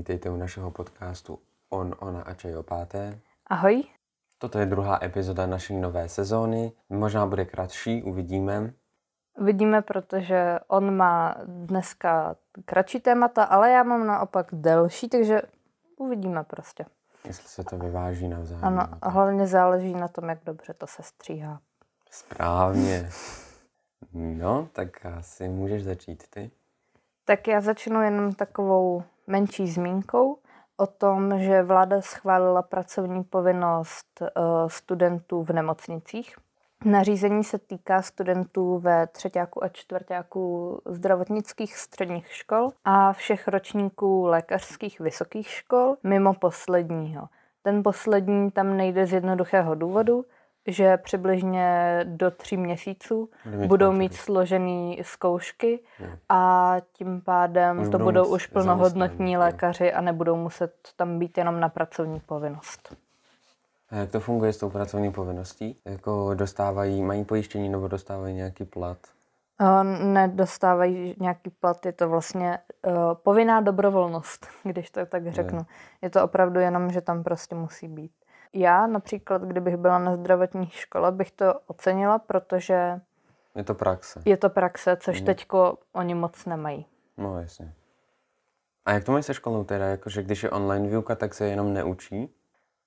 Vítejte u našeho podcastu On, Ona a Čaj o páté. Ahoj. Toto je druhá epizoda naší nové sezóny. Možná bude kratší, uvidíme. Uvidíme, protože on má dneska kratší témata, ale já mám naopak delší, takže uvidíme prostě. Jestli se to vyváží navzájem. Ano, a hlavně záleží na tom, jak dobře to se stříhá. Správně. No, tak asi můžeš začít ty. Tak já začnu jenom takovou menší zmínkou o tom, že vláda schválila pracovní povinnost eh, studentů v nemocnicích. Nařízení se týká studentů ve třetíku a čtvrtíku zdravotnických středních škol a všech ročníků lékařských vysokých škol mimo posledního. Ten poslední tam nejde z jednoduchého důvodu, že přibližně do tří měsíců Budou mít budou mít složený zkoušky Jo. a tím pádem Už to budou budou už plnohodnotní lékaři a nebudou muset tam být jenom na pracovní povinnost. A jak to funguje s tou pracovní povinností? Jako dostávají, mají pojištění nebo dostávají nějaký plat? Nedostávají nějaký plat, je to vlastně uh, povinná dobrovolnost, když to tak řeknu. Je to opravdu jenom, že tam prostě musí být. Já například, kdybych byla na zdravotní škole, bych to ocenila, protože Je to praxe. je to praxe, což Mhm. teďko oni moc nemají. No jasně. A jak to mají se školou teda? Jakože když je online výuka, tak se jenom neučí?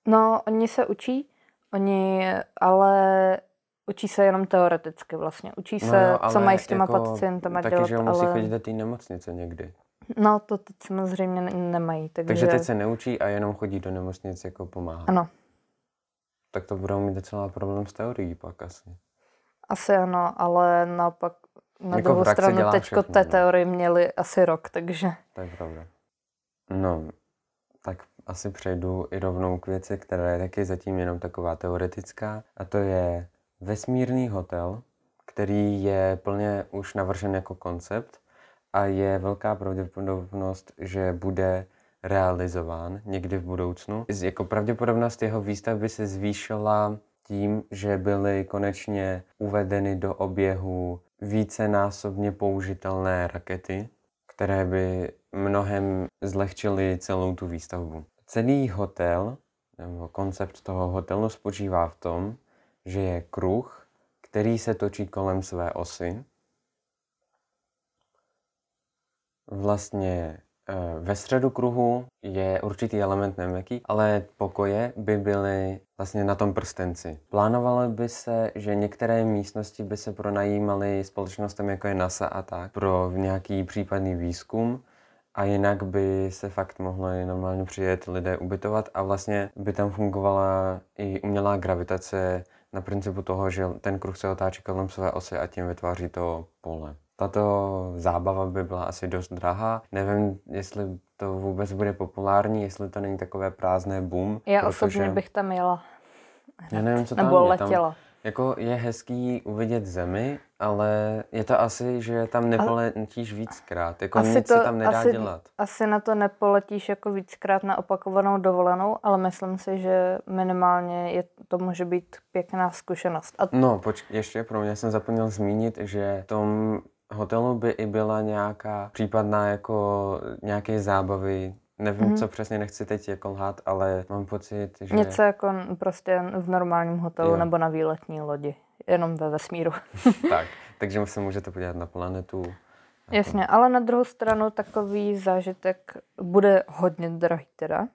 No, oni se učí, oni ale učí se jenom teoreticky vlastně. Učí se, No jo, co mají s těma jako pacientama taky, dělat, že musí ale chodit do té nemocnice někdy. no to teď samozřejmě ne- nemají. Takže, Takže teď se neučí a jenom chodí do nemocnice jako pomáhat. Ano, Tak to budou mít docela problém s teorií pak asi. asi ano, ale naopak na Jako druhou stranu teďko té no. teorie měli asi rok, takže To je pravda. No, tak asi přejdu i rovnou k věci, která je taky zatím jenom taková teoretická. A to je vesmírný hotel, který je plně už navržen jako koncept a je velká pravděpodobnost, že bude realizován někdy v budoucnu. Jako pravděpodobnost jeho výstavby se zvýšila tím, že byly konečně uvedeny do oběhu vícenásobně použitelné rakety, které by mnohem zlehčily celou tu výstavbu. Celý hotel, nebo koncept toho hotelu spočívá v tom, že je kruh, který se točí kolem své osy. Vlastně ve středu kruhu je určitý element neměkký, ale pokoje by byly vlastně na tom prstenci. Plánovalo by se, že některé místnosti by se pronajímaly společnostem jako je NASA a tak pro nějaký případný výzkum a jinak by se fakt mohlo normálně přijet lidé ubytovat a vlastně by tam fungovala i umělá gravitace na principu toho, že ten kruh se otáčí kolem své osy a tím vytváří to pole. Tato zábava by byla asi dost drahá. Nevím, jestli to vůbec bude populární, jestli to není takové prázdné boom. já protože... osobně bych tam jela. Já nevím, co tam Nebo je. Tam, letěla. jako je hezký uvidět zemi, ale je to asi, že tam nepoletíš víckrát. Jako Asi nic to- se tam nedá asi- dělat. Asi na to nepoletíš jako víckrát na opakovanou dovolenou, ale myslím si, že minimálně je, to může být pěkná zkušenost. A No, počkej, ještě pro mě jsem zapomněl zmínit, že v tom hotelu by i byla nějaká případná jako nějaké zábavy. Nevím, Mhm. co přesně nechci teď jako lhát, ale mám pocit, že... Něco jako prostě v normálním hotelu Jo. nebo na výletní lodi. Jenom ve vesmíru. tak, takže se můžete podívat na planetu. Jako- Jasně, ale na druhou stranu takový zážitek bude hodně drahý teda.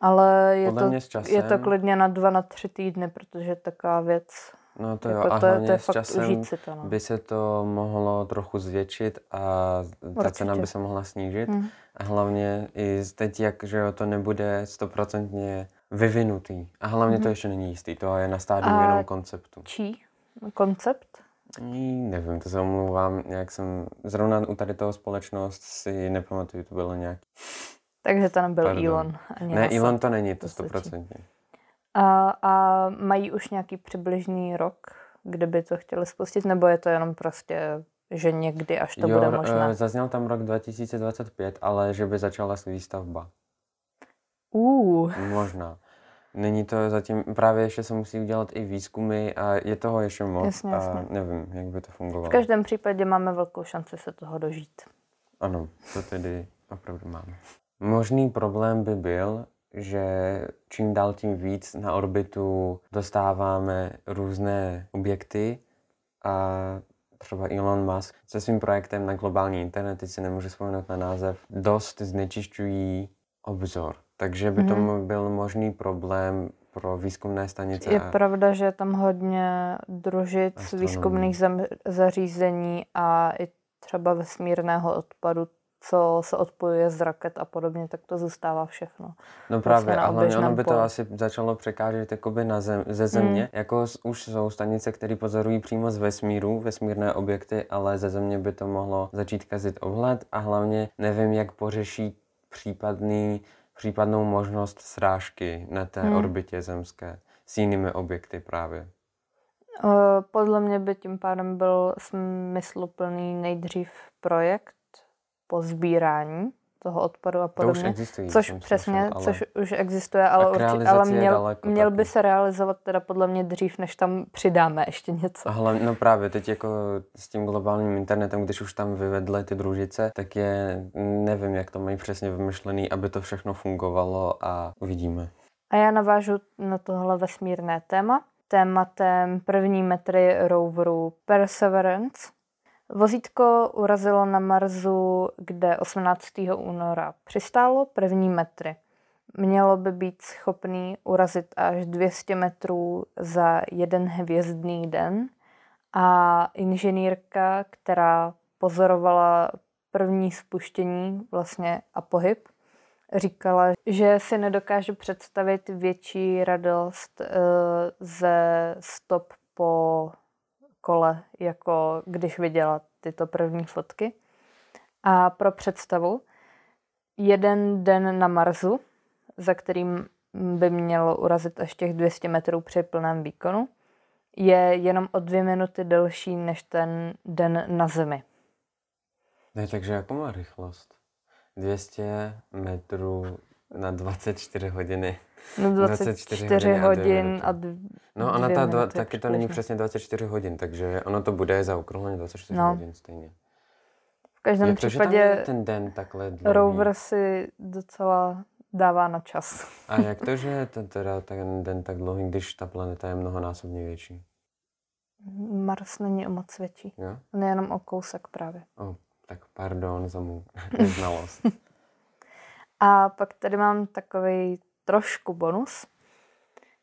Ale je Podle to, časem- je to klidně na dva, na tři týdny, protože taková věc, No to jako jo, a to, je- hlavně to je s časem si to. No. by se to mohlo trochu zvětšit a ta Určitě. cena by se mohla snížit. Hm. A hlavně i teď, jak že jo, to nebude stoprocentně vyvinutý. A hlavně to ještě není jistý, to je na stádiu Mhm. A- jenom konceptu. Čí koncept? Ní, nevím, to se omlouvám, nějak jsem, zrovna u tady toho společnost si nepamatuju, to bylo nějak. Takže to nebyl Pardon. Elon. Ani Ne, NASA. Elon to není, to stoprocentně. A, a mají už nějaký přibližný rok, kde by to chtěli spustit, nebo je to jenom prostě, že někdy, až to jo, bude eh, možné? zazněl tam rok 2025, ale že by začala výstavba. Uh, Možná. Není to zatím, právě ještě se musí udělat i výzkumy a je toho ještě moc Jasně, a jasně. nevím, jak by to fungovalo. v každém případě máme velkou šanci se toho dožít. Ano, to tedy opravdu máme. Možný problém by byl, že čím dál tím víc na orbitu dostáváme různé objekty a třeba Elon Musk se svým projektem na globální internet, teď si nemůžu vzpomenout na název, dost znečišťují obzor. Takže by mm-hmm. to byl možný problém pro výzkumné stanice. Je a... pravda, že je tam hodně družic, výzkumných zařízení a i třeba vesmírného odpadu, co se odpojuje z raket a podobně, tak to zůstává všechno. No vlastně právě, vlastně a hlavně ono by to asi začalo překážet jakoby na zem, ze země. Hmm. Jako už jsou stanice, které pozorují přímo z vesmíru, vesmírné objekty, ale ze země by to mohlo začít kazit ohled a hlavně nevím, jak pořeší případný, případnou možnost srážky na té hmm. orbitě zemské s jinými objekty právě. Podle mě by tím pádem byl smysluplný nejdřív projekt, po sbírání toho odpadu a podobně. To už existuje, což přesně, slyšel, ale... což už existuje, ale, urči, ale měl, měl by se realizovat teda podle mě dřív, než tam přidáme ještě něco. A hlavně, no právě teď jako s tím globálním internetem, když už tam vyvedly ty družice, tak je, nevím, jak to mají přesně vymyšlený, aby to všechno fungovalo a uvidíme. A já navážu na tohle vesmírné téma. Tématem první metry roveru Perseverance, Vozítko urazilo na Marsu, kde 18. února přistálo první metry. Mělo by být schopný urazit až 200 metrů za jeden hvězdný den a inženýrka, která pozorovala první spuštění vlastně a pohyb, říkala, že si nedokáže představit větší radost uh, ze stop po kole, jako když viděla tyto první fotky. A pro představu, jeden den na Marsu, za kterým by mělo urazit až těch 200 metrů při plném výkonu, je jenom o dvě minuty delší než ten den na Zemi. Ne, takže jakou má rychlost? 200 metrů na 24 hodiny. No 24, 24 hodin a, dvě No a ta dva, taky to není přesně 24 hodin, takže ono to bude zaokrouhleně 24 no. hodin stejně. V každém případě to, ten den takhle dlouhý? rover si docela dává na čas. A jak to, že je ten, teda ten den tak dlouhý, když ta planeta je mnohonásobně větší? Mars není o moc větší. Jo? On je jenom o kousek právě. Oh, tak pardon za mou neznalost. A pak tady mám takový trošku bonus.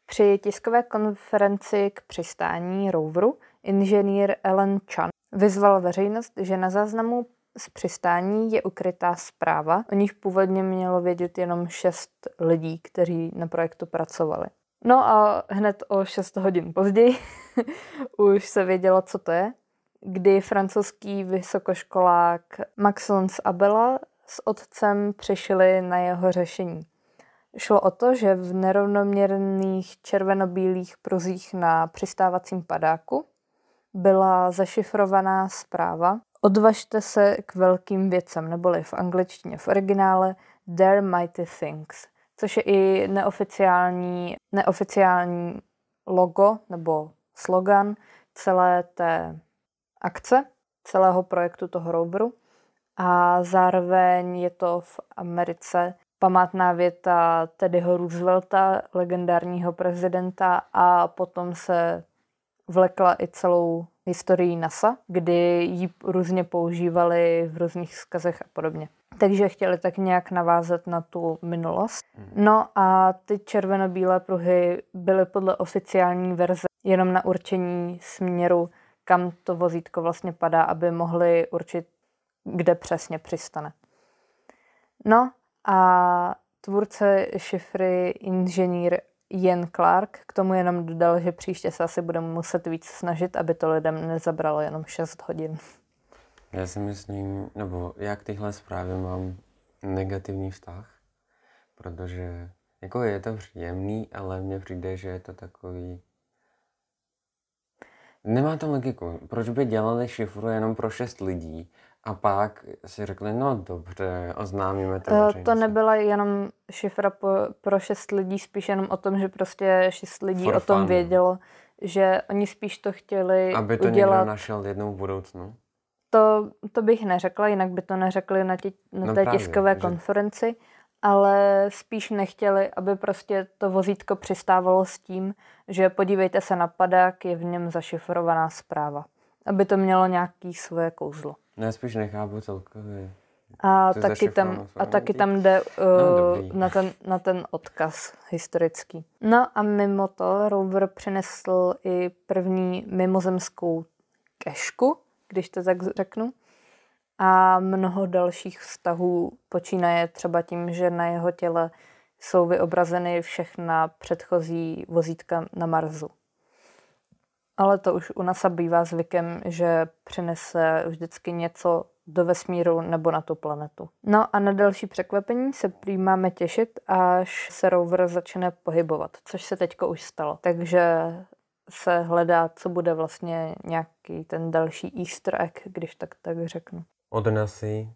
Při tiskové konferenci k přistání roveru inženýr Ellen Chan vyzval veřejnost, že na záznamu z přistání je ukrytá zpráva. O nich původně mělo vědět jenom šest lidí, kteří na projektu pracovali. No a hned o 6 hodin později už se vědělo, co to je, kdy francouzský vysokoškolák Maxence Abela s otcem přišli na jeho řešení. Šlo o to, že v nerovnoměrných červenobílých pruzích na přistávacím padáku byla zašifrovaná zpráva Odvažte se k velkým věcem, neboli v angličtině v originále There Mighty Things, což je i neoficiální, neoficiální logo nebo slogan celé té akce, celého projektu toho roveru a zároveň je to v Americe památná věta Teddyho Roosevelta, legendárního prezidenta a potom se vlekla i celou historii NASA, kdy ji různě používali v různých skazech a podobně. Takže chtěli tak nějak navázat na tu minulost. Hmm. No a ty červeno-bílé pruhy byly podle oficiální verze jenom na určení směru, kam to vozítko vlastně padá, aby mohli určit kde přesně přistane. No a tvůrce šifry inženýr Ian Clark k tomu jenom dodal, že příště se asi budeme muset víc snažit, aby to lidem nezabralo jenom 6 hodin. Já si myslím, nebo já k tyhle zprávě mám negativní vztah, protože jako je to příjemný, ale mně přijde, že je to takový... Nemá to logiku. Proč by dělali šifru jenom pro šest lidí a pak si řekli, no dobře, oznámíme to. Uh, to nebyla jenom šifra po, pro šest lidí, spíš jenom o tom, že prostě šest lidí For o tom fun. vědělo, že oni spíš to chtěli Aby to udělat. někdo našel jednou v budoucnu? To, to bych neřekla, jinak by to neřekli na, tě, na no té právě, tiskové že... konferenci, ale spíš nechtěli, aby prostě to vozítko přistávalo s tím, že podívejte se na padák, je v něm zašifrovaná zpráva. Aby to mělo nějaký svoje kouzlo. Ne, spíš nechápu celkově. A To taky, tam, a taky tam jde uh, No, dobrý. na, ten, na ten odkaz historický. No a mimo to rover přinesl i první mimozemskou kešku, když to tak řeknu. A mnoho dalších vztahů počínaje třeba tím, že na jeho těle jsou vyobrazeny všechna předchozí vozítka na Marsu. Ale to už u NASA bývá zvykem, že přinese vždycky něco do vesmíru nebo na tu planetu. No a na další překvapení se prý máme těšit, až se rover začne pohybovat, což se teďko už stalo. Takže se hledá, co bude vlastně nějaký ten další easter egg, když tak tak řeknu. Od NASY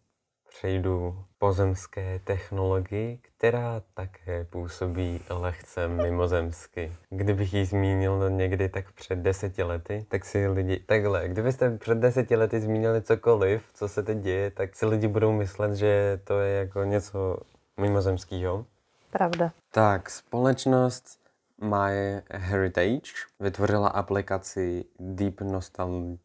přejdu pozemské technologii, která také působí lehce mimozemsky. Kdybych ji zmínil někdy tak před deseti lety, tak si lidi... Takhle, kdybyste před deseti lety zmínili cokoliv, co se teď děje, tak si lidi budou myslet, že to je jako něco mimozemského. Pravda. Tak, společnost My Heritage vytvořila aplikaci Deep Nostalgia,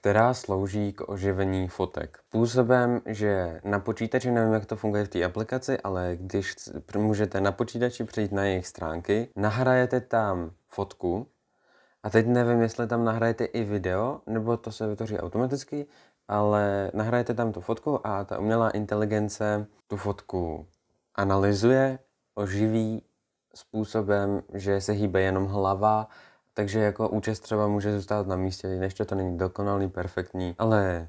která slouží k oživení fotek. Způsobem, že na počítači, nevím, jak to funguje v té aplikaci, ale když můžete na počítači přijít na jejich stránky, nahrajete tam fotku a teď nevím, jestli tam nahrajete i video, nebo to se vytvoří automaticky, ale nahrajete tam tu fotku a ta umělá inteligence tu fotku analyzuje, oživí způsobem, že se hýbe jenom hlava, takže jako účest třeba může zůstat na místě, než to není dokonalý, perfektní, ale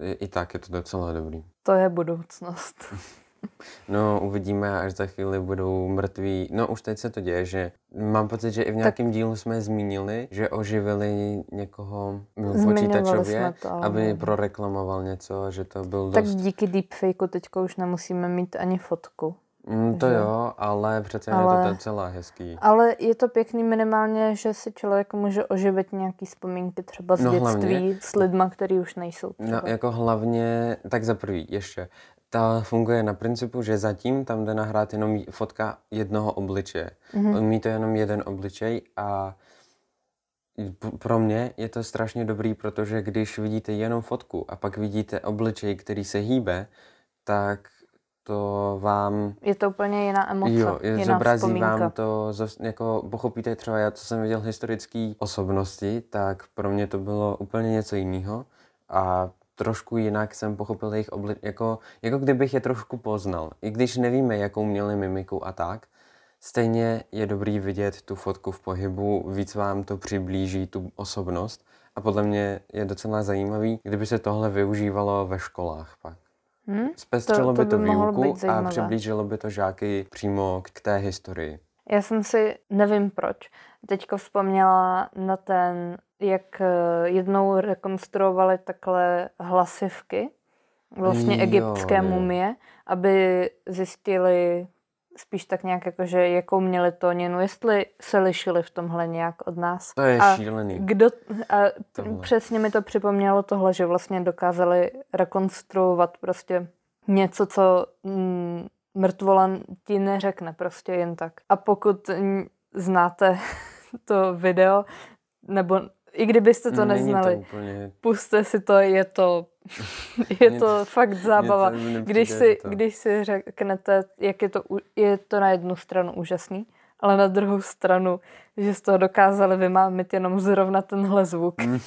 i, tak je to docela dobrý. To je budoucnost. No, uvidíme, až za chvíli budou mrtví. No, už teď se to děje, že mám pocit, že i v nějakém dílu jsme zmínili, že oživili někoho počítačově, to, aby proreklamoval něco, že to byl Tak dost... díky deepfakeu teďka už nemusíme mít ani fotku. Mm, to že- jo, ale přece ale... je to docela hezký. Ale je to pěkný minimálně, že si člověk může oživit nějaký vzpomínky třeba z No, dětství hlavně- s lidma, který už nejsou třeba. No, jako hlavně, tak za prvý ještě, ta funguje na principu, že zatím tam jde nahrát jenom fotka jednoho obličeje. Mhm. On mít to jenom jeden obličej a pro mě je to strašně dobrý, protože když vidíte jenom fotku a pak vidíte obličej, který se hýbe, tak to vám Je to úplně jiná emoce, Jo, je, jiná zobrazí vzpomínka. vám to, jako pochopíte třeba já, co jsem viděl historické osobnosti, tak pro mě to bylo úplně něco jiného a trošku jinak jsem pochopil jejich obli- jako, jako kdybych je trošku poznal. I když nevíme, jakou měli mimiku a tak, stejně je dobrý vidět tu fotku v pohybu, víc vám to přiblíží tu osobnost a podle mě je docela zajímavý, kdyby se tohle využívalo ve školách pak. Hm? Zpestřilo To- by to to by mohlo výuku a přiblížilo by to žáky přímo k té historii. Já jsem si, nevím proč, teďko vzpomněla na ten, jak eh, jednou rekonstruovali takhle hlasivky, vlastně Jo, egyptské jo. mumie, aby zjistili spíš tak nějak jako, že jakou měli tóninu, jestli se lišili v tomhle nějak od nás. To je a šílený. Kdo, a Tohle. přesně mi to připomnělo tohle, že vlastně dokázali rekonstruovat prostě něco, co mm, mrtvola ti neřekne prostě jen tak. A pokud znáte to video, nebo i kdybyste to Není neznali, To úplně, puste si to, je to, je to fakt zábava. to nepřijde, Když si, to- když si řeknete, jak je to, je to na jednu stranu úžasný, ale na druhou stranu, že z toho dokázali vymámit jenom zrovna tenhle zvuk, Mm.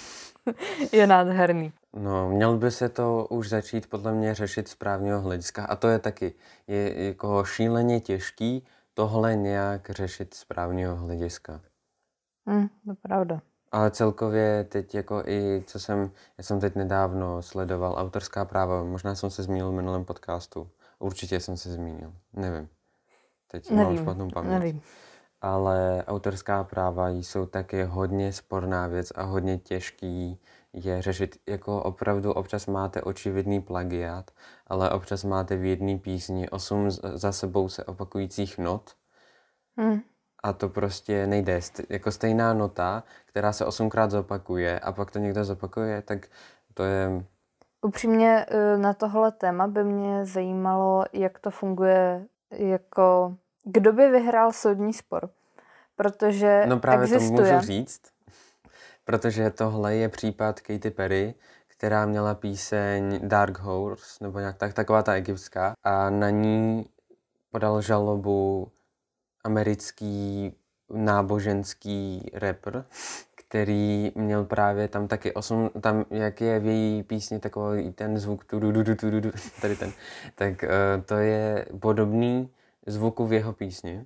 je nádherný. no, měl by se to už začít podle mě řešit z právního hlediska. A to je taky je jako šíleně těžký tohle nějak řešit z právního hlediska. Hm, to pravda. Ale celkově teď jako i, co jsem, já jsem teď nedávno sledoval autorská práva, možná jsem se zmínil v minulém podcastu. Určitě jsem se zmínil, nevím. Teď mám Nevím, špatnou paměť. nevím. ale autorská práva jsou taky hodně sporná věc a hodně těžký je řešit. Jako opravdu občas máte očividný plagiát, ale občas máte v jedné písni osm za sebou se opakujících not Hm, a to prostě nejde. Jako stejná nota, která se osmkrát zopakuje a pak to někdo zopakuje, tak to je Upřímně eh, na tohle téma by mě zajímalo, jak to funguje, jako kdo by vyhrál soudní spor. Protože No právě existuje. to můžu říct, protože tohle je případ Katy Perry, která měla píseň Dark Horse, nebo nějak tak, taková ta egyptská, a na ní podal žalobu americký náboženský rapper, který měl právě tam taky osm, tam jak je v její písni takový ten zvuk, tu, tu, tu, tu, tu, tady ten, tak uh, to je podobný zvuku v jeho písni.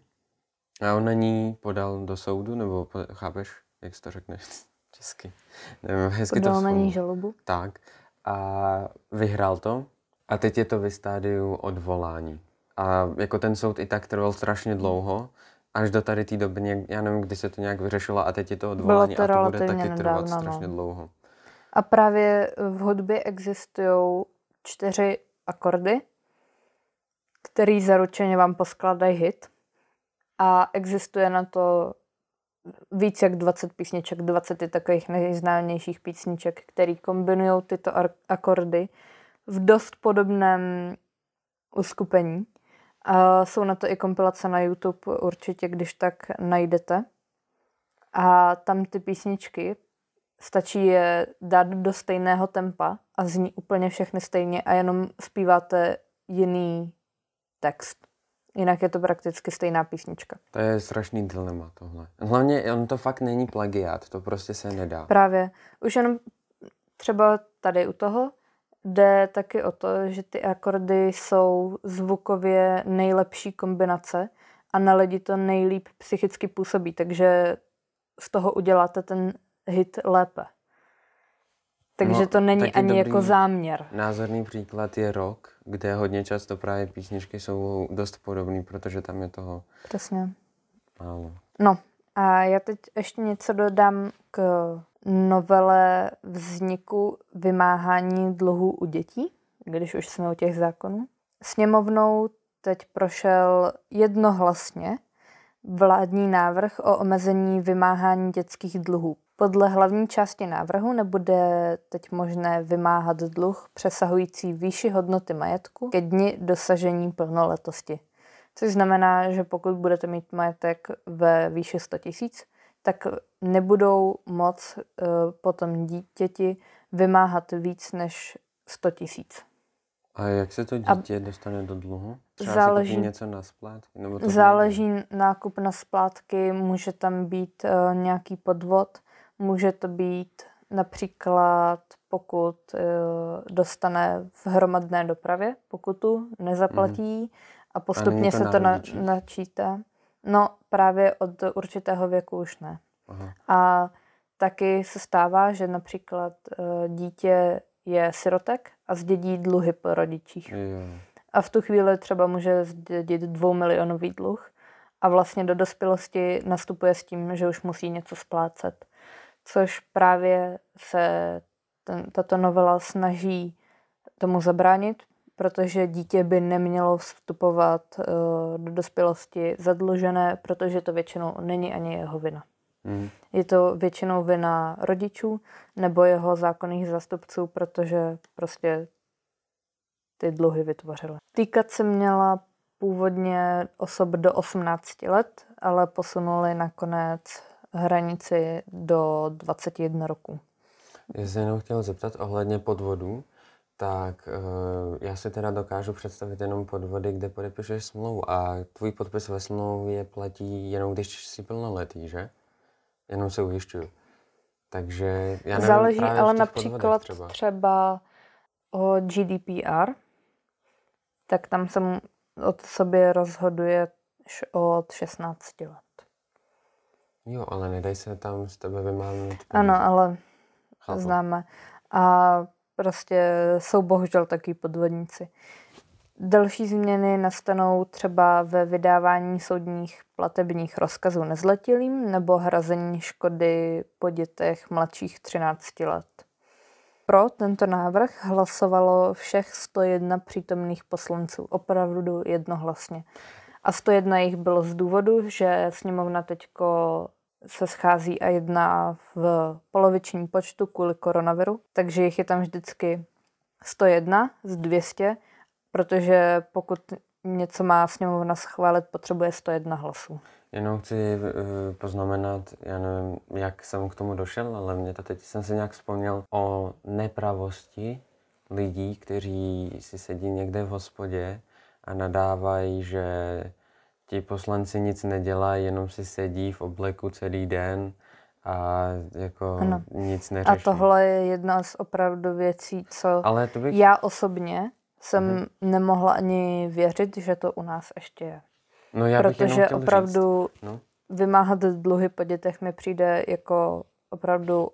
A on na ní podal do soudu, nebo po- chápeš, jak se to řekne česky? Nevím, hezky to Podal na ní žalobu. Tak. A vyhrál to. A teď je to ve stádiu odvolání. A jako ten soud i tak trval strašně dlouho, až do tady té doby, nějak, já nevím, kdy se to nějak vyřešilo a teď je to odvolání to a to bude taky trvat nedávno, no. strašně dlouho. A právě v hudbě existují čtyři akordy, který zaručeně vám poskladají hit. A existuje na to víc jak 20 písniček, 20 je takových nejznámějších písniček, který kombinují tyto akordy v dost podobném uskupení. A jsou na to i kompilace na YouTube, určitě, když tak najdete. A tam ty písničky stačí je dát do stejného tempa a zní úplně všechny stejně a jenom zpíváte jiný text. Jinak je to prakticky stejná písnička. To je strašný dilema tohle. Hlavně on to fakt není plagiát, to prostě se nedá. Právě. Už jenom třeba tady u toho jde taky o to, že ty akordy jsou zvukově nejlepší kombinace a na lidi to nejlíp psychicky působí, takže z toho uděláte ten hit lépe. Takže No, to není ani jako záměr. Názorný příklad je rock, kde hodně často právě písničky jsou dost podobné, protože tam je toho Přesně. málo. No a já teď ještě něco dodám k novele vzniku vymáhání dluhů u dětí, když už jsme u těch zákonů. Sněmovnou teď prošel jednohlasně vládní návrh o omezení vymáhání dětských dluhů. Podle hlavní části návrhu nebude teď možné vymáhat dluh přesahující výši hodnoty majetku ke dni dosažení plnoletosti. Což znamená, že pokud budete mít majetek ve výši 100 tisíc, tak nebudou moc uh, potom dítěti vymáhat víc než 100 tisíc. A jak se to dítě dostane do dluhu? Třeba záleží- něco na splátky? Nebo to Záleží nákup na splátky, může tam být uh, nějaký podvod, může to být například pokud uh, dostane v hromadné dopravě pokutu, nezaplatí a postupně to se to na, načítá. No právě od určitého věku už ne. Aha. A taky se stává, že například uh, dítě je sirotek a zdědí dluhy po rodičích. Jo. A v tu chvíli třeba může zdědit dvoumilionový dluh a vlastně do dospělosti nastupuje s tím, že už musí něco splácet. Což právě se ten, tato novela snaží tomu zabránit, protože dítě by nemělo vstupovat uh, do dospělosti zadlužené, protože to většinou není ani jeho vina. Hm. Je to většinou vina rodičů nebo jeho zákonných zástupců, protože prostě ty dluhy vytvořili. Týkat se měla původně osob do 18 let, ale posunuli nakonec hranici do 21 roku. Já se jenom chtěl zeptat ohledně podvodů, tak uh, já si teda dokážu představit jenom podvody, kde podepišeš smlouvu a tvůj podpis ve smlouvě platí jenom když jsi plnoletý, že? Jenom se ujišťuju. Takže já nevím, Záleží právě ale například třeba. třeba. o GDPR, tak tam se od sobě rozhoduje od 16 let. Jo, ale nedej se tam z tebe vymámnout. Ano, ale Chápu. známe. A prostě jsou bohužel taky podvodníci. Další změny nastanou třeba ve vydávání soudních platebních rozkazů nezletilým nebo hrazení škody po dětech mladších 13 let. Pro tento návrh hlasovalo všech 101 přítomných poslanců, opravdu jednohlasně. A 101 jich bylo z důvodu, že sněmovna teďko se schází a jedná v polovičním počtu kvůli koronaviru, takže jich je tam vždycky 101 z 200, protože pokud něco má sněmovna schválit, potřebuje 101 hlasů. Jenom chci uh, poznamenat, já nevím, jak jsem k tomu došel, ale mě to teď jsem se nějak vzpomněl o nepravosti lidí, kteří si sedí někde v hospodě a nadávají, že ti poslanci nic nedělají, jenom si sedí v obleku celý den a jako ano. nic neřeší. A tohle je jedna z opravdu věcí, co Ale to bych... já osobně jsem mhm. nemohla ani věřit, že to u nás ještě je. No já bych Protože opravdu říct. No. vymáhat dluhy po dětech mi přijde jako opravdu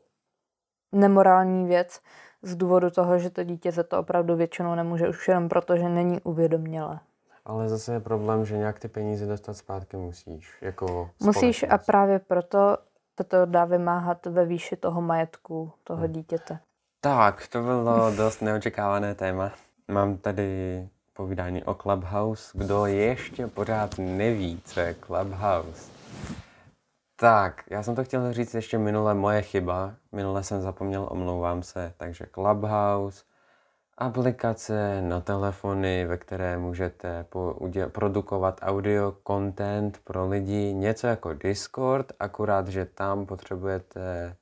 nemorální věc z důvodu toho, že to dítě za to opravdu většinou nemůže už jenom proto, že není uvědomělé. Ale zase je problém, že nějak ty peníze dostat zpátky musíš. Jako musíš a právě proto to dá vymáhat ve výši toho majetku toho hmm. dítěte. Tak, to bylo dost neočekávané téma. Mám tady povídání o Clubhouse. Kdo ještě pořád neví, co je Clubhouse? Tak, já jsem to chtěl říct ještě minule, moje chyba. Minule jsem zapomněl, omlouvám se. Takže Clubhouse, aplikace na telefony, ve které můžete produkovat audio content pro lidi, něco jako Discord, akurát, že tam potřebujete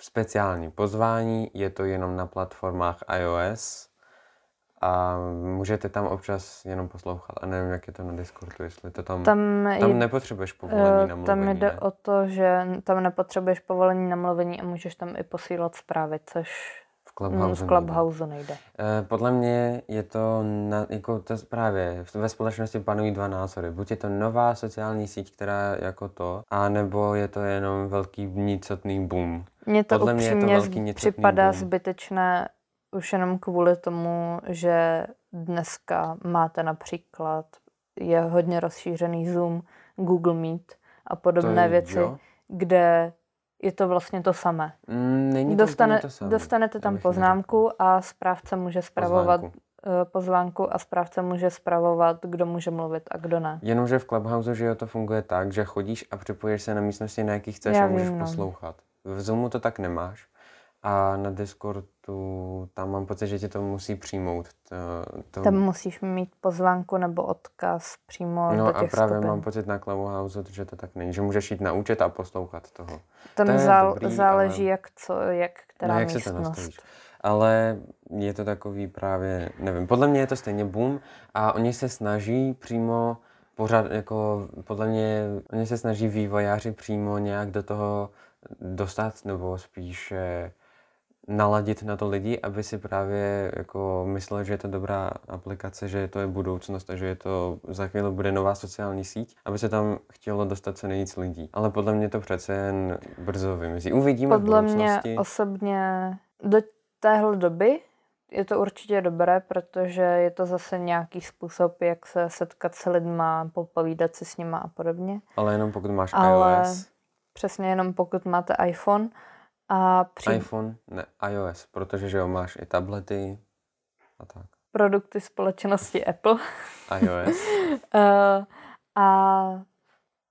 speciální pozvání, je to jenom na platformách iOS a můžete tam občas jenom poslouchat. A nevím, jak je to na Discordu, jestli to tam... Tam, tam je, nepotřebuješ povolení na mluvení, Tam jde ne? o to, že tam nepotřebuješ povolení na mluvení a můžeš tam i posílat zprávy, což Clubhouse, v Clubhouse nejde. nejde. E, podle mě je to, na, jako to právě, ve společnosti panují dva názory. Buď je to nová sociální síť, která jako to, a nebo je to jenom velký nicotný boom. Mně to Podle upřímně mě je to velký připadá boom. zbytečné už jenom kvůli tomu, že dneska máte například, je hodně rozšířený Zoom, Google Meet a podobné je, věci, jo. kde je to vlastně to samé. Mm, není to Dostane, to samé. Dostanete tam poznámku a správce může zpravovat pozvánku. Eh, pozvánku a správce může zpravovat, kdo může mluvit a kdo ne. Jenomže v Clubhouse, že to funguje tak, že chodíš a připojíš se na místnosti, na jakých chceš Já a můžeš vím, no. poslouchat. V Zoomu to tak nemáš. A na Discordu tam mám pocit, že tě to musí přijmout. To, to... Tam musíš mít pozvánku nebo odkaz přímo No do těch a právě skupin. mám pocit na Clubhouse, že to tak není. Že můžeš jít na účet a poslouchat toho. Tam to zál, dobrý, záleží, ale... jak, co, jak která no, jak místnost. Se to nastavíš. Ale je to takový právě, nevím, podle mě je to stejně boom a oni se snaží přímo pořád, jako podle mě, oni se snaží vývojáři přímo nějak do toho dostat, nebo spíš naladit na to lidi, aby si právě jako myslel, že je to dobrá aplikace, že to je budoucnost a že je to za chvíli bude nová sociální síť, aby se tam chtělo dostat co nejvíc lidí. Ale podle mě to přece jen brzo vymizí. Uvidíme Podle mě osobně do téhle doby je to určitě dobré, protože je to zase nějaký způsob, jak se setkat s lidma, popovídat si s nima a podobně. Ale jenom pokud máš Ale iOS. Přesně jenom pokud máte iPhone. A při... iPhone, ne iOS, protože že jo, máš i tablety a tak. Produkty společnosti Apple. iOS. uh, a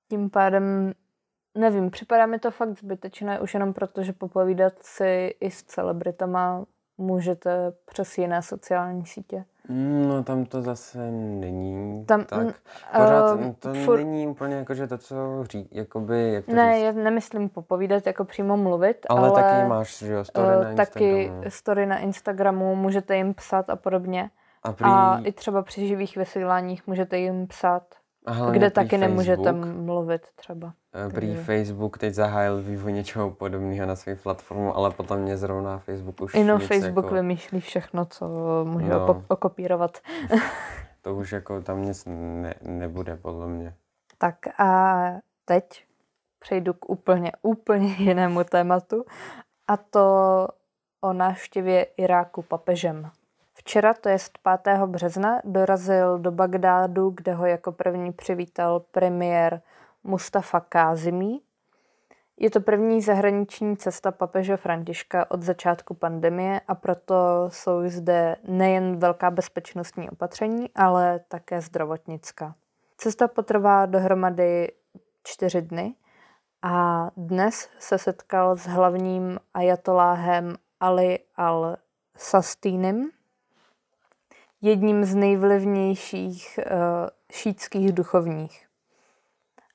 tím pádem, nevím, připadá mi to fakt zbytečné už jenom proto, že popovídat si i s celebritama můžete přes jiné sociální sítě. No tam to zase není tam, tak. Pořád uh, to furt... není úplně jako, že to, co řík, jakoby, jak to Ne, říct? já nemyslím popovídat, jako přímo mluvit, ale... ale taky máš, že jo, story uh, na Instagramu. Taky story na Instagramu, můžete jim psát a podobně. A, prý... a i třeba při živých vysíláních můžete jim psát Aha, kde taky Facebook, nemůžete mluvit třeba. Eh, prý. Facebook teď zahájil vývoj něčeho podobného na své platformu, ale podle mě zrovna Facebook už Ino Facebook jako... vymýšlí všechno, co může no. okopírovat. to už jako tam nic ne, nebude, podle mě. Tak a teď přejdu k úplně, úplně jinému tématu a to o návštěvě Iráku papežem. Včera, to je 5. března, dorazil do Bagdádu, kde ho jako první přivítal premiér Mustafa Kázimí. Je to první zahraniční cesta papeže Františka od začátku pandemie a proto jsou zde nejen velká bezpečnostní opatření, ale také zdravotnická. Cesta potrvá dohromady čtyři dny a dnes se setkal s hlavním ajatoláhem Ali al Sastýnem, jedním z nejvlivnějších uh, šítských duchovních.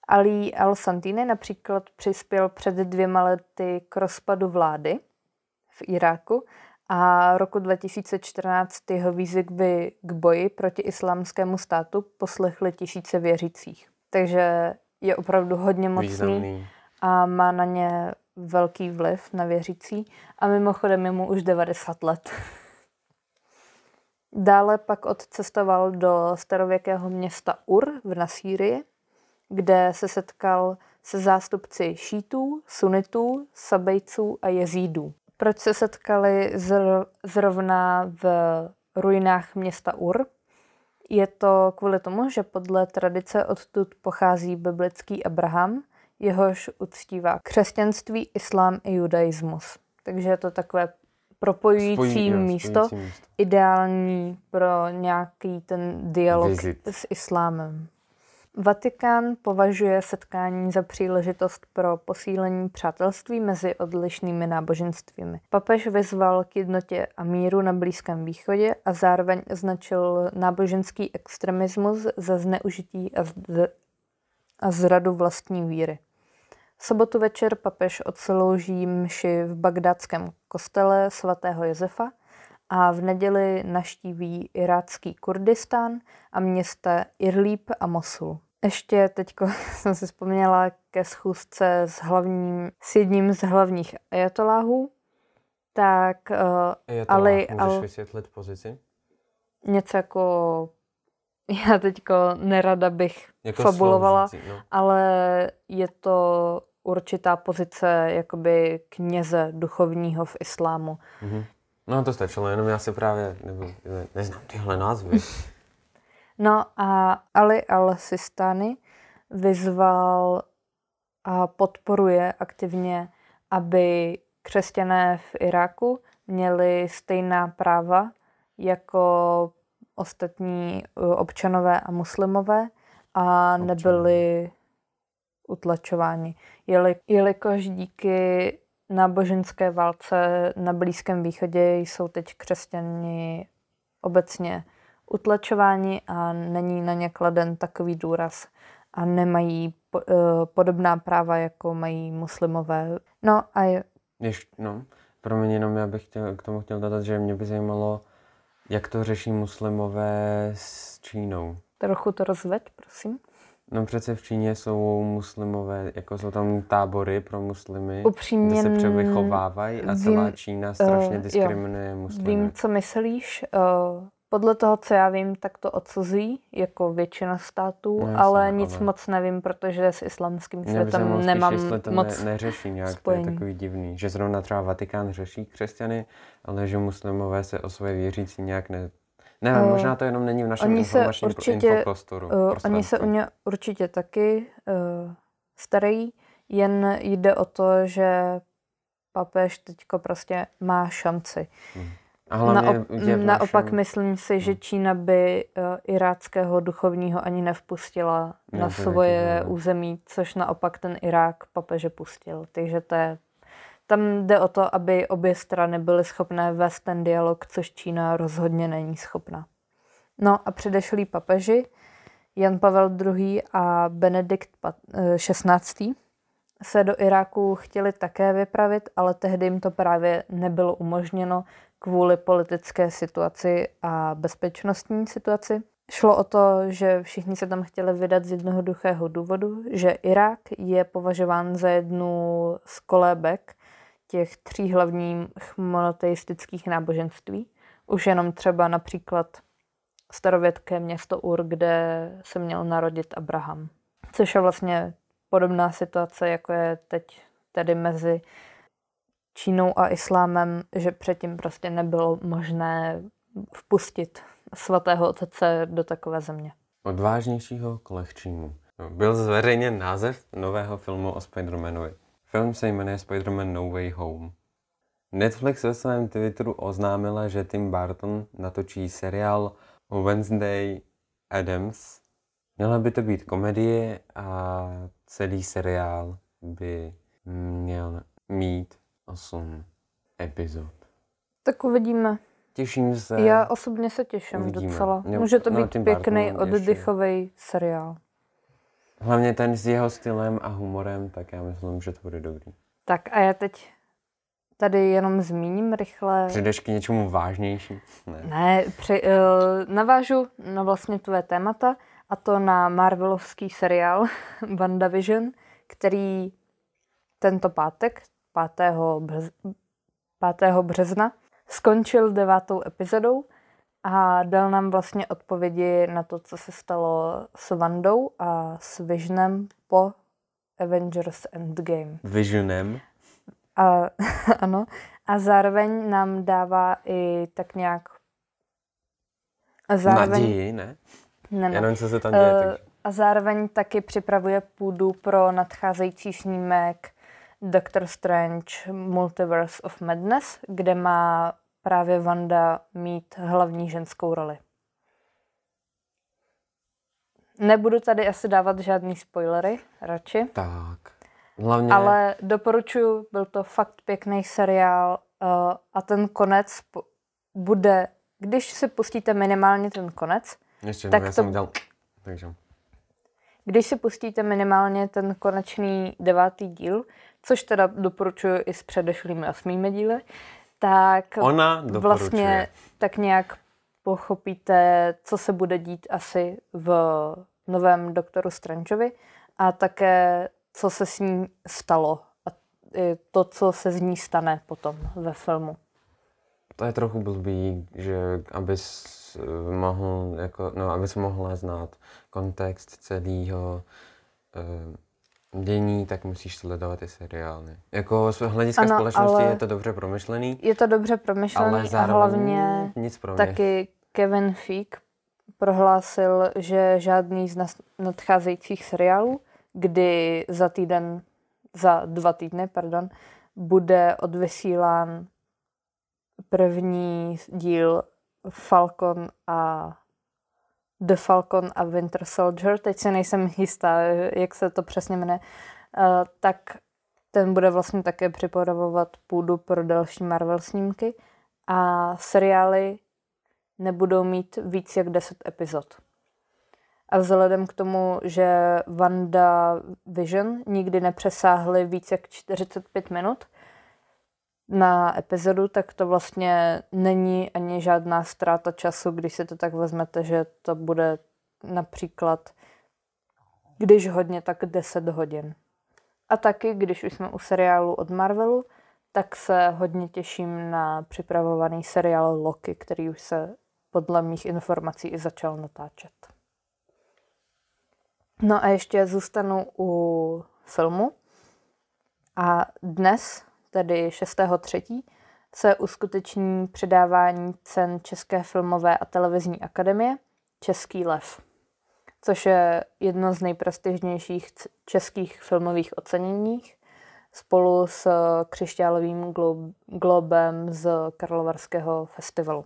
Ali al-Santini například přispěl před dvěma lety k rozpadu vlády v Iráku a roku 2014 jeho výzvy k boji proti islámskému státu poslechly tisíce věřících. Takže je opravdu hodně mocný Významný. a má na ně velký vliv na věřící a mimochodem je mu už 90 let. Dále pak odcestoval do starověkého města Ur v Nasýrii, kde se setkal se zástupci šítů, sunitů, sabejců a jezídů. Proč se setkali zrovna v ruinách města Ur? Je to kvůli tomu, že podle tradice odtud pochází biblický Abraham, jehož uctívá křesťanství, islám i judaismus. Takže je to takové propojující Spojí, místo, spojící místo, ideální pro nějaký ten dialog Visit. s islámem. Vatikán považuje setkání za příležitost pro posílení přátelství mezi odlišnými náboženstvími. Papež vyzval k jednotě a míru na Blízkém východě a zároveň označil náboženský extremismus za zneužití a, z- a zradu vlastní víry. V sobotu večer papež odslouží mši v bagdátském kostele svatého Josefa a v neděli naštíví irácký Kurdistán a města Irlíp a Mosul. Ještě teď jsem si vzpomněla ke schůzce s, hlavním, s jedním z hlavních ajatoláhů. Tak uh, Ali... Můžeš al, vysvětlit pozici? Něco jako... Já teďko nerada bych jako fabulovala, složicí, no. ale je to určitá pozice jakoby kněze duchovního v islámu. Mm-hmm. No to stačilo, jenom já si právě nebo, neznám tyhle názvy. no a Ali al-Sistani vyzval a podporuje aktivně, aby křesťané v Iráku měli stejná práva jako ostatní občanové a muslimové a nebyli utlačováni. Jeli, jelikož díky náboženské válce na Blízkém východě jsou teď křesťani obecně utlačováni a není na ně kladen takový důraz a nemají po, uh, podobná práva, jako mají muslimové. No a je... Ještě, no, promiň, jenom já bych chtěl, k tomu chtěl dodat, že mě by zajímalo, jak to řeší muslimové s Čínou. Trochu to rozveď, prosím. No přece v Číně jsou muslimové, jako jsou tam tábory pro muslimy, Upřímně kde se převychovávají a vím, celá Čína strašně uh, diskriminuje jo, muslimy. Vím, co myslíš. Uh, podle toho, co já vím, tak to odsuzují, jako většina států, no, jasně, ale nic ale... moc nevím, protože s islamským světem nemám spíš, to moc ne, neřeší nějak, spojení. to je takový divný. Že zrovna třeba Vatikán řeší křesťany, ale že muslimové se o své věřící nějak ne, ne, uh, možná to jenom není v našem informačním určitě, infoprostoru. Uh, oni se o ně určitě taky uh, starají, jen jde o to, že papež teďko prostě má šanci. Hmm. A Naop, naopak našem... myslím si, že hmm. Čína by uh, iráckého duchovního ani nevpustila ne, na svoje území, což naopak ten Irák papeže pustil. Takže to je tam jde o to, aby obě strany byly schopné vést ten dialog, což Čína rozhodně není schopna. No a předešlí papeži Jan Pavel II. a Benedikt XVI. Eh, se do Iráku chtěli také vypravit, ale tehdy jim to právě nebylo umožněno kvůli politické situaci a bezpečnostní situaci. Šlo o to, že všichni se tam chtěli vydat z jednoduchého důvodu, že Irák je považován za jednu z kolébek těch tří hlavních monoteistických náboženství. Už jenom třeba například starověké město Ur, kde se měl narodit Abraham. Což je vlastně podobná situace, jako je teď tedy mezi Čínou a islámem, že předtím prostě nebylo možné vpustit svatého otce do takové země. Odvážnějšího k lehčímu. Byl zveřejněn název nového filmu o Spider-Manovi. Film se jmenuje Spider-Man No Way Home. Netflix ve svém Twitteru oznámila, že Tim Burton natočí seriál Wednesday Adams. Měla by to být komedie a celý seriál by měl mít 8 epizod. Tak uvidíme. Těším se. Já osobně se těším Uvidíme. docela. Jo, Může to no, být pěkný oddychový seriál. Hlavně ten s jeho stylem a humorem, tak já myslím, že to bude dobrý. Tak a já teď tady jenom zmíním rychle. Přijdeš k něčemu vážnější? Ne. Ne, při, uh, navážu na vlastně tvé témata a to na Marvelovský seriál WandaVision, který tento pátek, 5. Břez, 5. března, skončil devátou epizodou a dal nám vlastně odpovědi na to, co se stalo s Wandou a s Visionem po Avengers Endgame. Visionem. A, ano. A zároveň nám dává i tak nějak... A zároveň, Naději, ne? ne, ne. Já nevím, co se tam děje. Eh, takže. A zároveň taky připravuje půdu pro nadcházející snímek Doctor Strange Multiverse of Madness, kde má právě Wanda mít hlavní ženskou roli. Nebudu tady asi dávat žádný spoilery, radši. Tak. Hlavně, Ale doporučuji, byl to fakt pěkný seriál uh, a ten konec po- bude, když si pustíte minimálně ten konec, ještě tak tak já to- jsem udělal, takže. když si pustíte minimálně ten konečný devátý díl, což teda doporučuji i s předešlými osmými díly, tak Ona doporučuje. vlastně tak nějak pochopíte, co se bude dít asi v novém Doktoru Strangeovi a také, co se s ní stalo a to, co se z ní stane potom ve filmu. To je trochu blbý, že abys eh, mohl, jako, no, abys mohla znát kontext celého uh, dění, tak musíš sledovat ty seriály. Jako z hlediska Ano, společnosti je to dobře promyšlený, Je to dobře promyšlený ale a hlavně nic pro mě. taky Kevin Feige prohlásil, že žádný z nadcházejících seriálů, kdy za týden, za dva týdny, pardon, bude odvysílán první díl Falcon a The Falcon a Winter Soldier, teď si nejsem jistá, jak se to přesně jmenuje, eh, tak ten bude vlastně také připravovat půdu pro další Marvel snímky a seriály nebudou mít víc jak 10 epizod. A vzhledem k tomu, že Wanda Vision nikdy nepřesáhly víc jak 45 minut na epizodu, tak to vlastně není ani žádná ztráta času, když si to tak vezmete, že to bude například, když hodně, tak 10 hodin. A taky, když už jsme u seriálu od Marvelu, tak se hodně těším na připravovaný seriál Loki, který už se podle mých informací i začal natáčet. No a ještě zůstanu u filmu. A dnes, tedy 6.3., se uskuteční předávání cen České filmové a televizní akademie Český lev, což je jedno z nejprestižnějších českých filmových oceněních spolu s křišťálovým glo- globem z Karlovarského festivalu.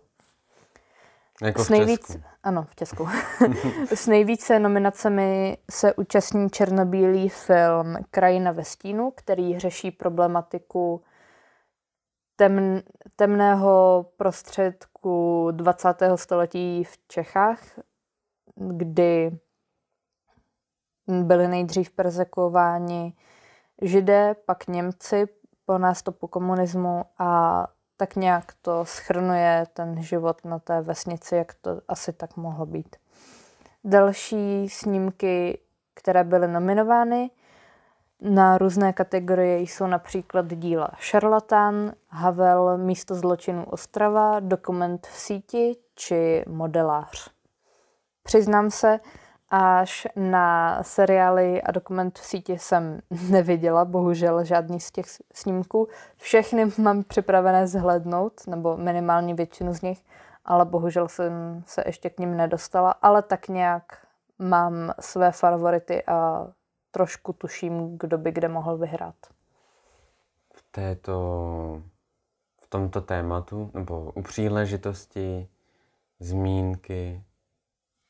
Jako v s nejvíc, Česku. ano, v Česku. s nejvíce nominacemi se účastní černobílý film Krajina ve stínu, který řeší problematiku temn, temného prostředku 20. století v Čechách, kdy byli nejdřív persekuováni židé, pak Němci po nástupu komunismu a tak nějak to schrnuje ten život na té vesnici, jak to asi tak mohlo být. Další snímky, které byly nominovány na různé kategorie, jsou například díla Šarlatán, Havel, Místo zločinu Ostrava, Dokument v síti či Modelář. Přiznám se, až na seriály a dokument v síti jsem neviděla, bohužel žádný z těch snímků. Všechny mám připravené zhlednout, nebo minimálně většinu z nich, ale bohužel jsem se ještě k ním nedostala, ale tak nějak mám své favority a trošku tuším, kdo by kde mohl vyhrát. v této, v tomto tématu, nebo u příležitosti zmínky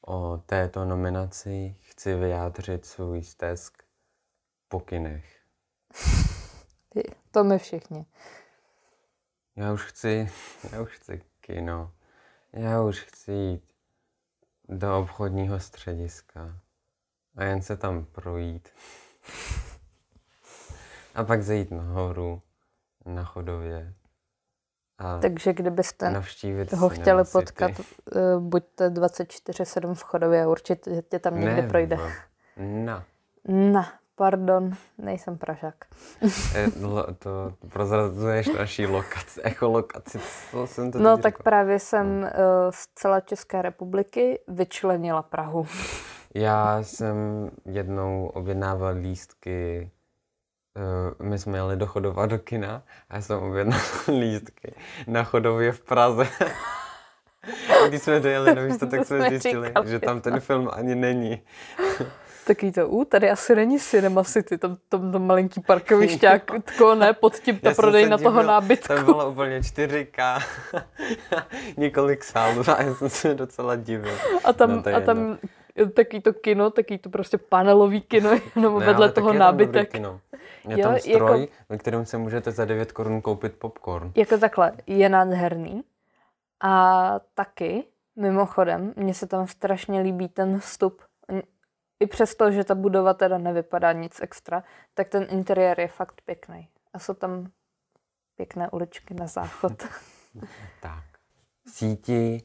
o této nominaci chci vyjádřit svůj stesk po kinech. To my všichni. Já už chci, já už chci kino. Já už chci jít do obchodního střediska a jen se tam projít. A pak zajít nahoru, na chodově. A Takže kdybyste ho chtěli City. potkat, eh, buďte 24-7 v chodově, určitě tě tam někde Ne, projde. Na. Na, pardon, nejsem Pražák. E, lo- to prozrazuješ naší lokaci, echolokaci. Co jsem to No tak řekl? právě jsem uh, z celé České republiky vyčlenila Prahu. Já jsem jednou objednával lístky, eh, my jsme jeli do Chodova do kina a já jsem objednal lístky na Chodově v Praze. Když jsme dojeli na místo, tak jsme zjistili, říkali, že tam ten film ani není. Taký to, u, tady asi není Cinema City, tam, tam, tam malinký parkovišťák, tako ne, pod tím ta prodej na toho nábytku. Tam bylo úplně 4K, několik sálů a já jsem se docela divil. A tam, No, a tam taký to kino, taký to prostě panelový kino, jenom Ne, vedle toho je nábytek. kino. Je Jo, tam jako- stroj, ve kterém se můžete za 9 korun koupit popcorn. Jako takhle, je nádherný. A taky, mimochodem, mně se tam strašně líbí ten vstup. I přesto, že ta budova teda nevypadá nic extra, tak ten interiér je fakt pěkný. A jsou tam pěkné uličky na záchod. Tak. V síti,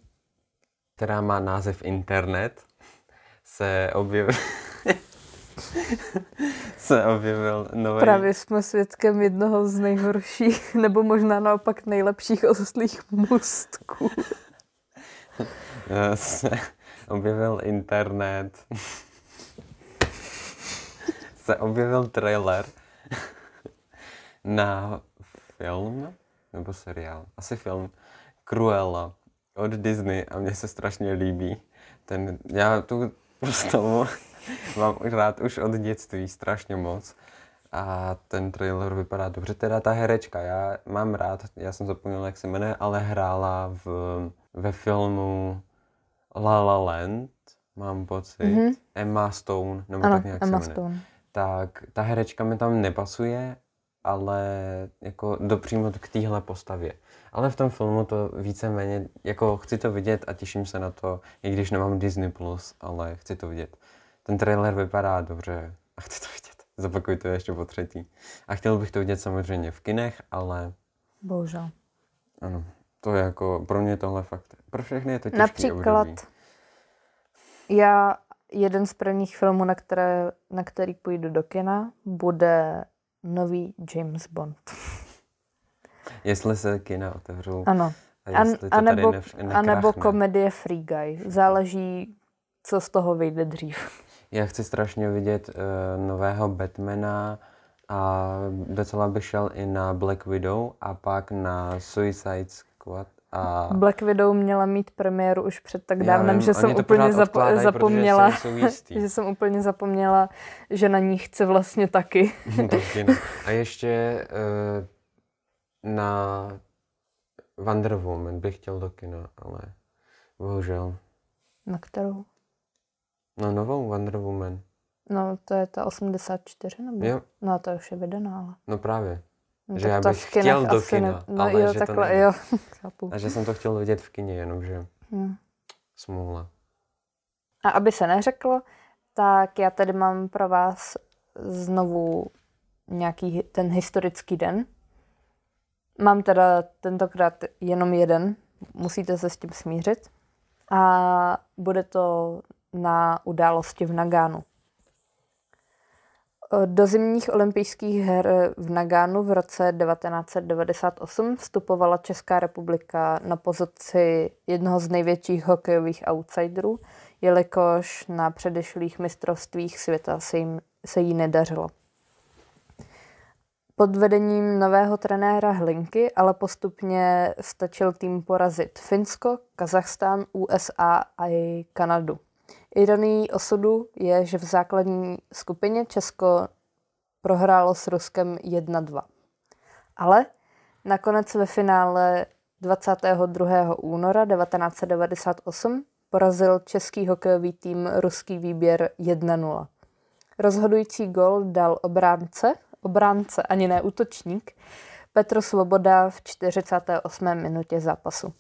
která má název internet, se objevil, se objevil nový... Právě jsme svědkem jednoho z nejhorších, nebo možná naopak nejlepších oslých můstků. eh, se objevil internet. se objevil trailer na film, nebo seriál, asi film, Cruella od Disney a mně se strašně líbí. Ten, já tu postavu mám rád už od dětství strašně moc a ten trailer vypadá dobře. Teda ta herečka, já mám rád, já jsem zapomněl, jak se jmenuje, ale hrála v, ve filmu La La Land, mám pocit, Mhm. Emma Stone, nebo Ano, tak nějak Emma se jmenuje Stone. tak ta herečka mi tam nepasuje, ale jako dopřímo k téhle postavě. Ale v tom filmu to víceméně, jako chci to vidět a těším se na to, i když nemám Disney+, Plus, ale chci to vidět. Ten trailer vypadá dobře a chci to vidět. Zopakuj to ještě po třetí. A chtěl bych to vidět samozřejmě v kinech, ale Bohužel. ano, to je jako, pro mě tohle fakt, pro všechny je to těžký Například období. já, jeden z prvních filmů, na, které, na který půjdu do kina, bude nový James Bond. Jestli se kina otevřou Ano. a A, jestli to a, tady nebo, komedie Free Guy. Záleží, co z toho vyjde dřív. Já chci strašně vidět uh, nového Batmana a docela bych šel i na Black Widow a pak na Suicide Squad a Black Widow měla mít premiéru už před tak dávnem, vím, že jsem úplně zapo- zapomněla, že jsem úplně zapomněla, že na ní chci vlastně taky. A ještě uh, na Wonder Woman bych chtěl do kina, ale bohužel. Na kterou? No novou Wonder Woman. No, to je ta 84, nebo? Jo, No, to už je vydaná, ale... no právě. No, Že já to bych chtěl do kina, no, ale jo, že to takhle, nejde. jo. A že jsem to chtěl vidět v kině, jenomže Hm. smůla. A aby se neřeklo, tak já tady mám pro vás znovu nějaký ten historický den. Mám teda tentokrát jenom jeden, musíte se s tím smířit. A bude to na události v Nagánu. Do zimních olympijských her v Nagánu v roce 1998 vstupovala Česká republika na pozici jednoho z největších hokejových outsiderů, jelikož na předešlých mistrovstvích světa se, jim, se jí nedařilo. Pod vedením nového trenéra Hlinky ale postupně stačil tým porazit Finsko, Kazachstán, USA a i Kanadu. Ironií osudu je, že v základní skupině Česko prohrálo s Ruskem 1-2. Ale nakonec ve finále 22. února 1998 porazil český hokejový tým ruský výběr 1-0. Rozhodující gol dal obránce, obránce ani ne útočník, Petr Svoboda v 48. minutě zápasu.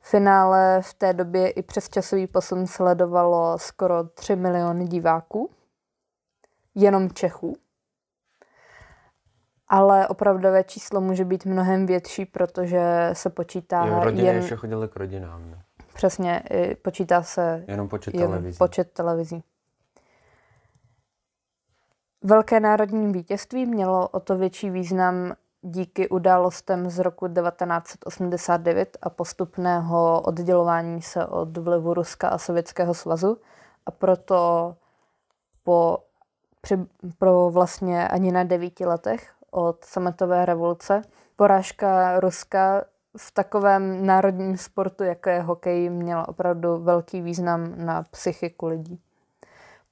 Finále v té době i přes časový posun sledovalo skoro 3 miliony diváků, jenom Čechů. Ale opravdové číslo může být mnohem větší, protože se počítá Jo, rodiny jen... ještě chodily k rodinám. Ne? Přesně, počítá se Jenom počet jen televizí. počet televizí. Velké národní vítězství mělo o to větší význam díky událostem z roku 1989 a postupného oddělování se od vlivu Ruska a Sovětského svazu a proto po, při, pro vlastně ani na devíti letech od sametové revoluce porážka Ruska v takovém národním sportu, jako je hokej, měla opravdu velký význam na psychiku lidí.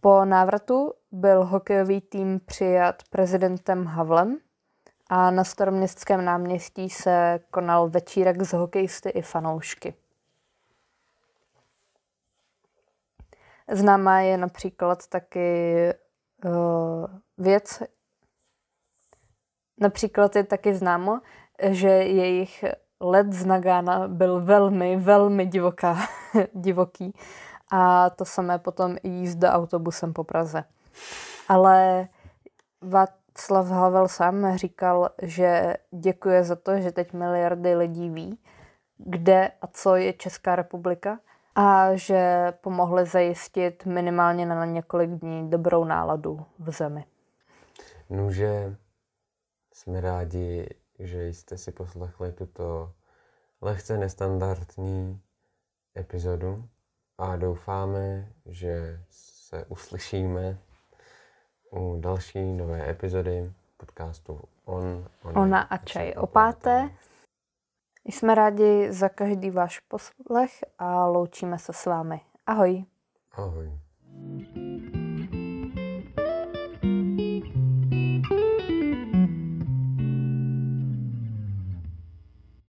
Po návratu byl hokejový tým přijat prezidentem Havlem a na staroměstském náměstí se konal večírek z hokejisty i fanoušky. Známá je například taky uh, věc, například je taky známo, že jejich let z Nagana byl velmi, velmi divoká, divoký a to samé potom i jízda autobusem po Praze. Ale Václav Havel sám říkal, že děkuje za to, že teď miliardy lidí ví, kde a co je Česká republika a že pomohli zajistit minimálně na několik dní dobrou náladu v zemi. Nuže, jsme rádi, že jste si poslechli tuto lehce nestandardní epizodu a doufáme, že se uslyšíme u další nové epizody podcastu On, Ona, Ona a čaj o páté. Jsme rádi za každý váš poslech a loučíme se s vámi. Ahoj. Ahoj.